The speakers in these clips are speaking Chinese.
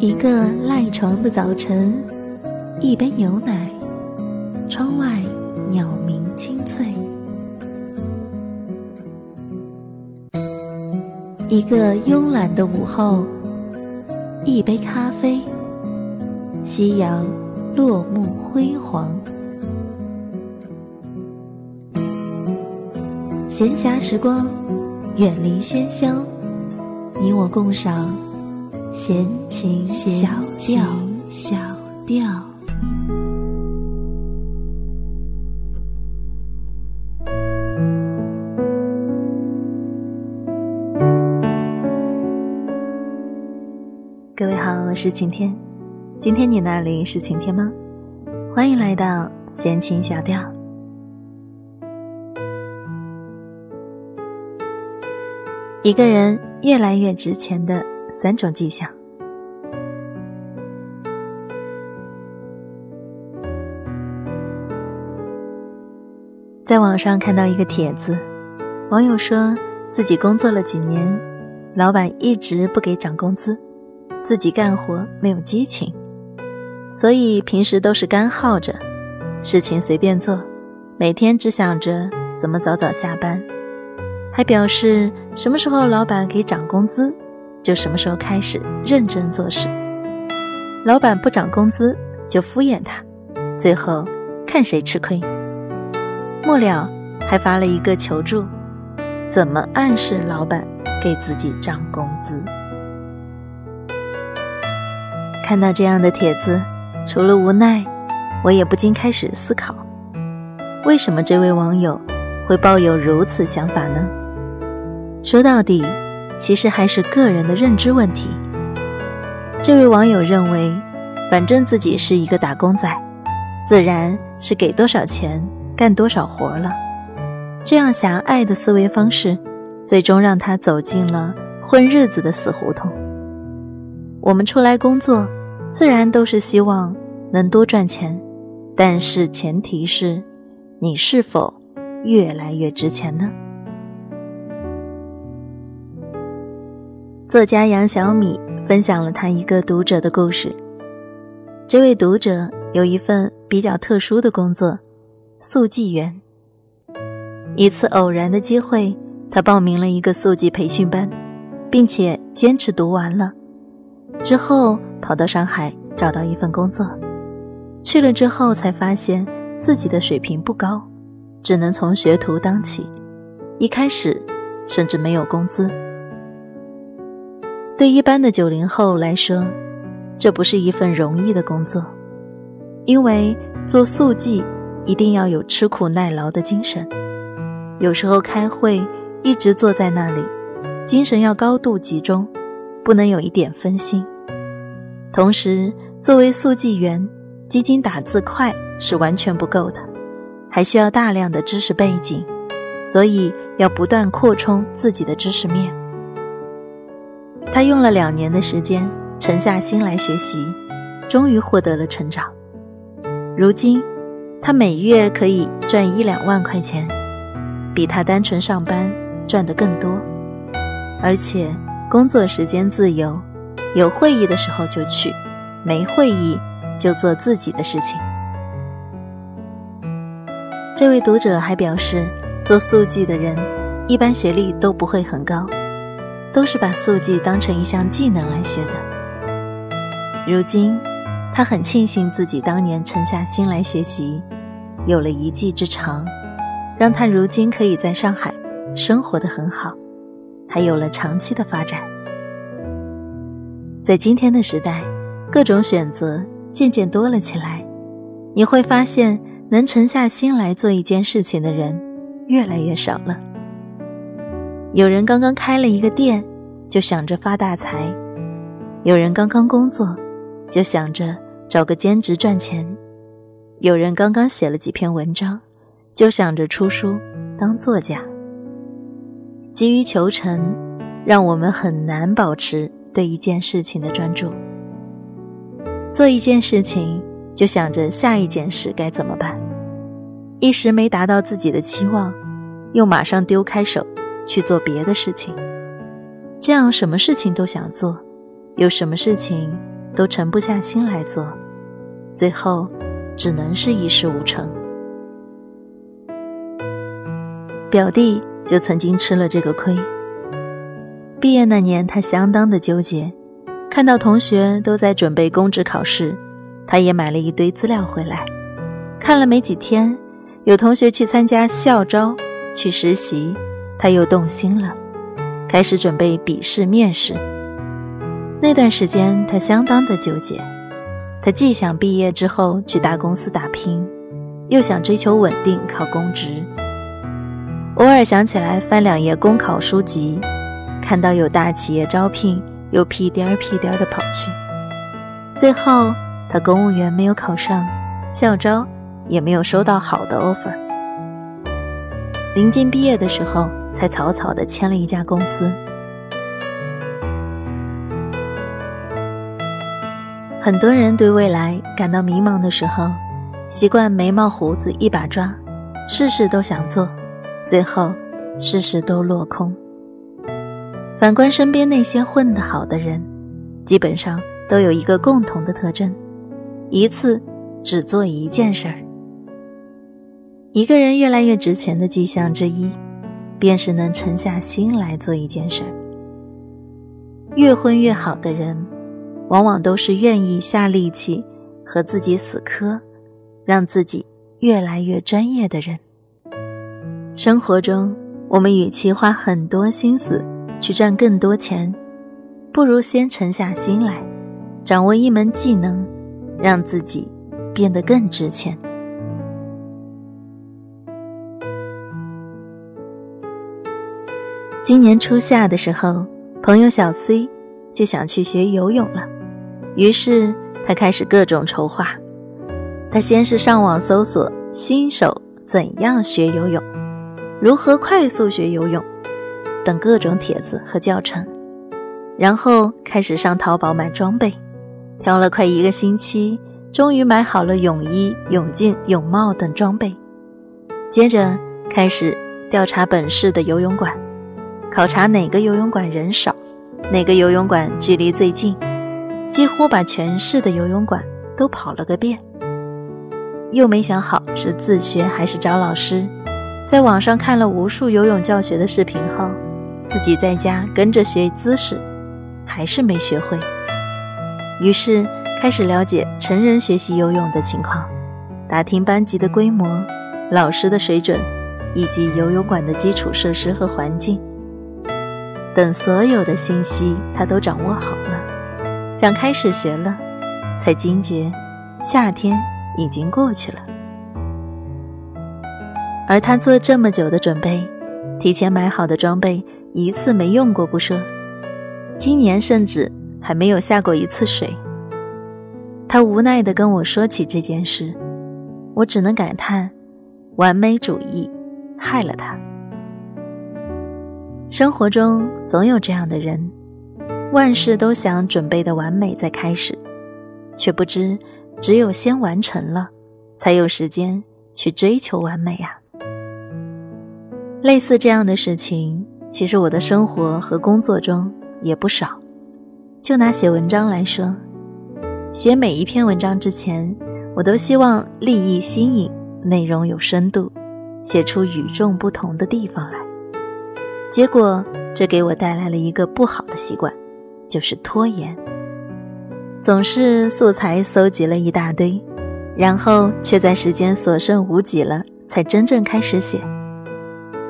一个赖床的早晨，一杯牛奶，窗外鸟鸣清脆。一个慵懒的午后，一杯咖啡，夕阳落幕辉煌。闲暇时光，远离喧嚣，你我共赏。闲情小调，小调。各位好，我是晴天。今天你那里是晴天吗？欢迎来到闲情小调。一个人越来越值钱的。三种迹象。在网上看到一个帖子，网友说自己工作了几年，老板一直不给涨工资，自己干活没有激情，所以平时都是干耗着，事情随便做，每天只想着怎么早早下班，还表示什么时候老板给涨工资。就什么时候开始认真做事，老板不涨工资就敷衍他，最后看谁吃亏。末了还发了一个求助，怎么暗示老板给自己涨工资？看到这样的帖子，除了无奈，我也不禁开始思考：为什么这位网友会抱有如此想法呢？说到底。其实还是个人的认知问题。这位网友认为，反正自己是一个打工仔，自然是给多少钱干多少活了。这样狭隘的思维方式，最终让他走进了混日子的死胡同。我们出来工作，自然都是希望能多赚钱，但是前提是，你是否越来越值钱呢？作家杨小米分享了他一个读者的故事。这位读者有一份比较特殊的工作——速记员。一次偶然的机会，他报名了一个速记培训班，并且坚持读完了。之后跑到上海找到一份工作，去了之后才发现自己的水平不高，只能从学徒当起，一开始甚至没有工资。对一般的九零后来说，这不是一份容易的工作，因为做速记一定要有吃苦耐劳的精神。有时候开会一直坐在那里，精神要高度集中，不能有一点分心。同时，作为速记员，仅仅打字快是完全不够的，还需要大量的知识背景，所以要不断扩充自己的知识面。他用了两年的时间，沉下心来学习，终于获得了成长。如今，他每月可以赚一两万块钱，比他单纯上班赚的更多。而且工作时间自由，有会议的时候就去，没会议就做自己的事情。这位读者还表示，做速记的人一般学历都不会很高。都是把速记当成一项技能来学的。如今，他很庆幸自己当年沉下心来学习，有了一技之长，让他如今可以在上海生活的很好，还有了长期的发展。在今天的时代，各种选择渐渐多了起来，你会发现，能沉下心来做一件事情的人越来越少了。有人刚刚开了一个店，就想着发大财；有人刚刚工作，就想着找个兼职赚钱；有人刚刚写了几篇文章，就想着出书当作家。急于求成，让我们很难保持对一件事情的专注。做一件事情，就想着下一件事该怎么办，一时没达到自己的期望，又马上丢开手。去做别的事情，这样什么事情都想做，有什么事情都沉不下心来做，最后只能是一事无成。表弟就曾经吃了这个亏。毕业那年，他相当的纠结，看到同学都在准备公职考试，他也买了一堆资料回来，看了没几天，有同学去参加校招、去实习，他又动心了，开始准备笔试、面试。那段时间，他相当的纠结，他既想毕业之后去大公司打拼，又想追求稳定考公职。偶尔想起来翻两页公考书籍，看到有大企业招聘，又屁颠儿屁颠儿的跑去。最后，他公务员没有考上，校招也没有收到好的 offer。临近毕业的时候，才草草的签了一家公司。很多人对未来感到迷茫的时候，习惯眉毛胡子一把抓，事事都想做。最后，事事都落空。反观身边那些混得好的人，基本上都有一个共同的特征：一次只做一件事儿。一个人越来越值钱的迹象之一，便是能沉下心来做一件事儿。越混越好的人，往往都是愿意下力气和自己死磕，让自己越来越专业的人。生活中，我们与其花很多心思去赚更多钱，不如先沉下心来，掌握一门技能，让自己变得更值钱。今年初夏的时候，朋友小 C 就想去学游泳了，于是他开始各种筹划。他先是上网搜索新手怎样学游泳。如何快速学游泳？等各种帖子和教程，然后开始上淘宝买装备，挑了快一个星期，终于买好了泳衣、泳镜、泳帽等装备。接着开始调查本市的游泳馆，考察哪个游泳馆人少，哪个游泳馆距离最近，几乎把全市的游泳馆都跑了个遍。又没想好是自学还是找老师。在网上看了无数游泳教学的视频后，自己在家跟着学姿势，还是没学会。于是开始了解成人学习游泳的情况，打听班级的规模、老师的水准，以及游泳馆的基础设施和环境等所有的信息，他都掌握好了。想开始学了，才惊觉夏天已经过去了。而他做这么久的准备，提前买好的装备一次没用过不说，今年甚至还没有下过一次水。他无奈地跟我说起这件事，我只能感叹，完美主义害了他。生活中总有这样的人，万事都想准备的完美再开始，却不知只有先完成了，才有时间去追求完美啊。类似这样的事情，其实我的生活和工作中也不少。就拿写文章来说，写每一篇文章之前，我都希望立意新颖，内容有深度，写出与众不同的地方来。结果，这给我带来了一个不好的习惯，就是拖延。总是素材搜集了一大堆，然后却在时间所剩无几了，才真正开始写。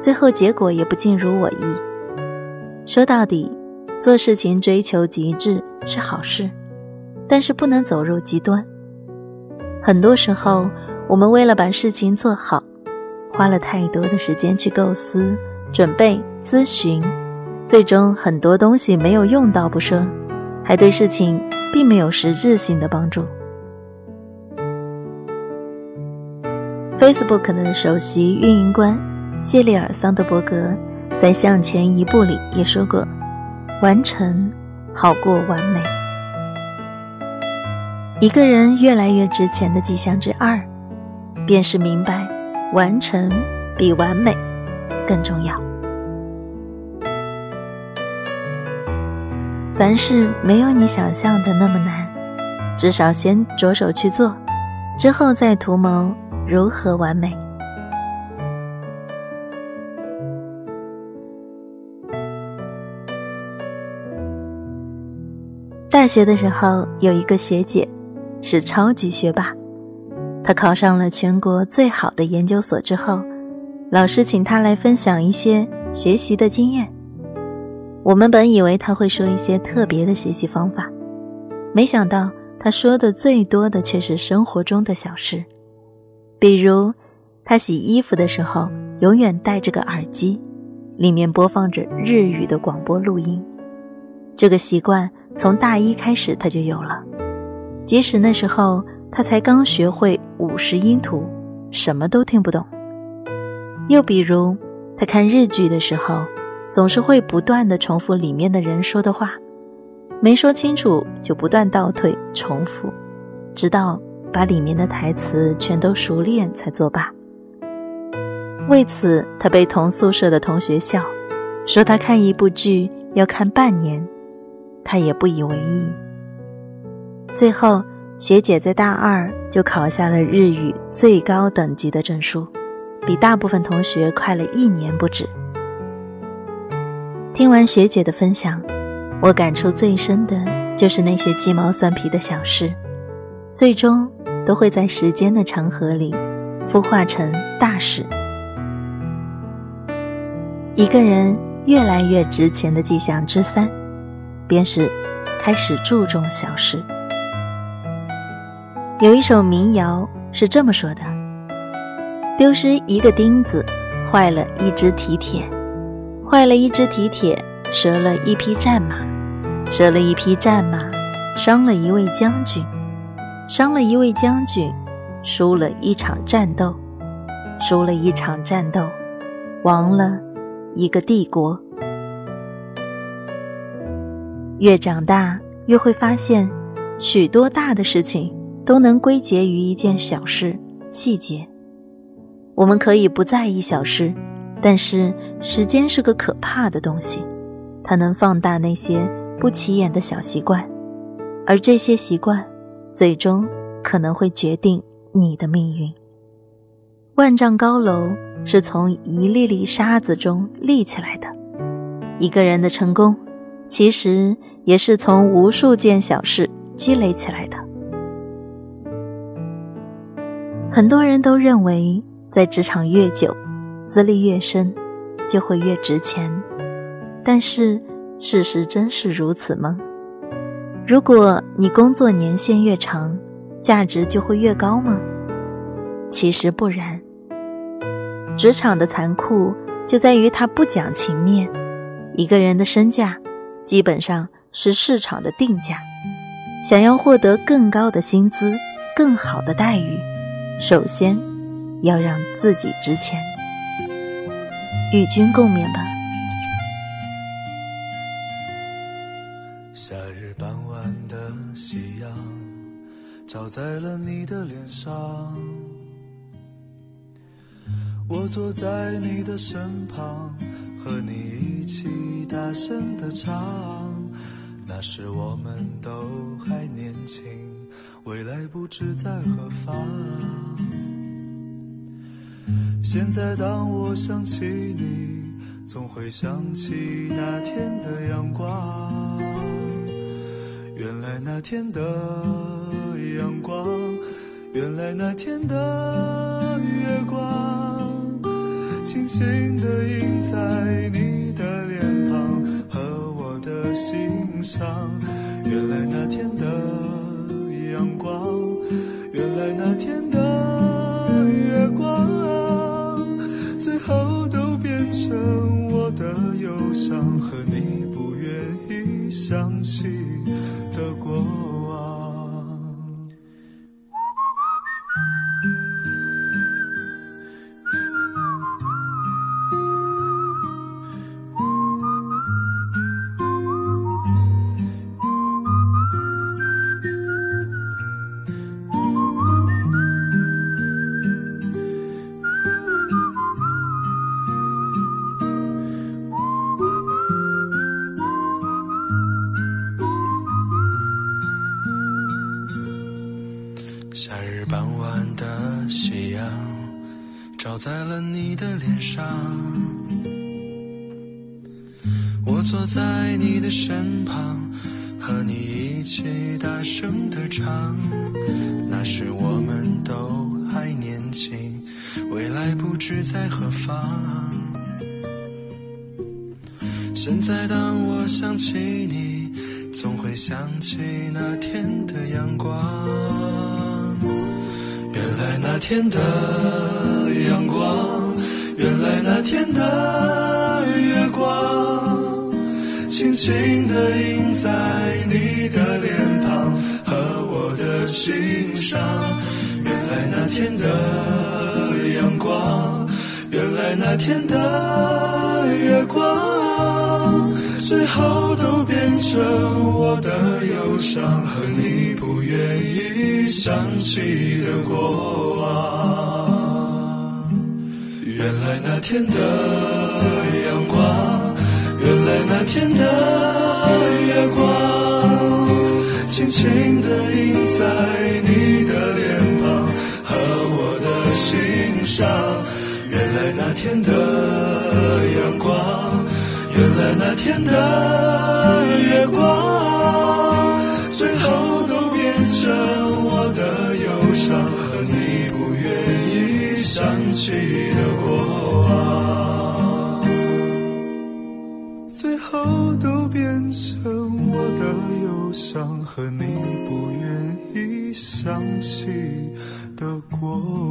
最后结果也不尽如我意。说到底，做事情追求极致是好事，但是不能走入极端。很多时候，我们为了把事情做好，花了太多的时间去构思、准备、咨询，最终很多东西没有用到不说，还对事情并没有实质性的帮助。Facebook 的首席运营官。谢利尔·桑德伯格在《向前一步》里也说过：“完成好过完美。”一个人越来越值钱的迹象之二，便是明白完成比完美更重要。凡事没有你想象的那么难，至少先着手去做，之后再图谋如何完美。大学的时候，有一个学姐是超级学霸，她考上了全国最好的研究所之后，老师请她来分享一些学习的经验。我们本以为他会说一些特别的学习方法，没想到他说的最多的却是生活中的小事，比如他洗衣服的时候永远戴着个耳机，里面播放着日语的广播录音，这个习惯。从大一开始，他就有了。即使那时候他才刚学会五十音图，什么都听不懂。又比如，他看日剧的时候，总是会不断的重复里面的人说的话，没说清楚就不断倒退重复，直到把里面的台词全都熟练才作罢。为此，他被同宿舍的同学笑，说他看一部剧要看半年。他也不以为意。最后，学姐在大二就考下了日语最高等级的证书，比大部分同学快了一年不止。听完学姐的分享，我感触最深的就是那些鸡毛蒜皮的小事，最终都会在时间的长河里孵化成大事。一个人越来越值钱的迹象之三。便是开始注重小事。有一首民谣是这么说的：“丢失一个钉子，坏了一只蹄铁；坏了一只蹄铁，折了一匹战马；折了一匹战马，伤了一位将军；伤了一位将军，输了一场战斗；输了一场战斗，亡了一个帝国。”越长大，越会发现，许多大的事情都能归结于一件小事、细节。我们可以不在意小事，但是时间是个可怕的东西，它能放大那些不起眼的小习惯，而这些习惯，最终可能会决定你的命运。万丈高楼是从一粒粒沙子中立起来的，一个人的成功。其实也是从无数件小事积累起来的。很多人都认为，在职场越久，资历越深，就会越值钱。但是，事实真是如此吗？如果你工作年限越长，价值就会越高吗？其实不然。职场的残酷就在于它不讲情面，一个人的身价。基本上是市场的定价。想要获得更高的薪资、更好的待遇，首先要让自己值钱。与君共勉吧。夏日傍晚的夕阳照在了你的脸上，我坐在你的身旁。和你一起大声的唱，那时我们都还年轻，未来不知在何方。现在当我想起你，总会想起那天的阳光。原来那天的阳光，原来那天的月光。轻轻地印在你的脸庞和我的心上。原来那天的阳光，原来那天的想和你不愿意想起的过。夏日傍晚的夕阳，照在了你的脸上。我坐在你的身旁，和你一起大声的唱。那时我们都还年轻，未来不知在何方。现在当我想起你，总会想起那天的阳光。那天的阳光，原来那天的月光，轻轻地印在你的脸庞和我的心上。原来那天的阳光，原来那天的月光，最后都变成我的忧伤和你不愿意想起的过往。原来那天的阳光，原来那天的月光，轻轻地印在天的月光，最后都变成我的忧伤和你不愿意想起的过往，最后都变成我的忧伤和你不愿意想起的过往。